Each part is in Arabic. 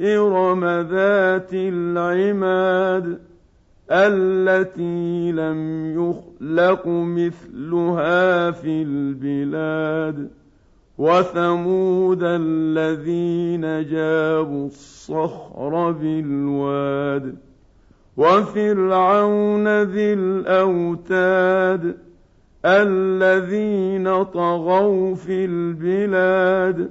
إرم ذات العماد التي لم يخلق مثلها في البلاد وثمود الذين جابوا الصخر بالواد وفرعون ذي الاوتاد الذين طغوا في البلاد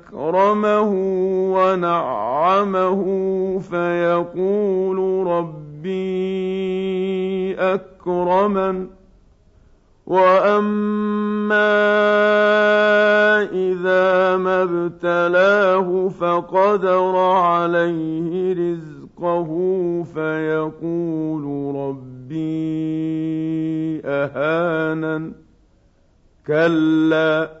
فاكرمه ونعمه فيقول ربي أكرمن. وأما إذا ما ابتلاه فقدر عليه رزقه فيقول ربي أهانن. كلا.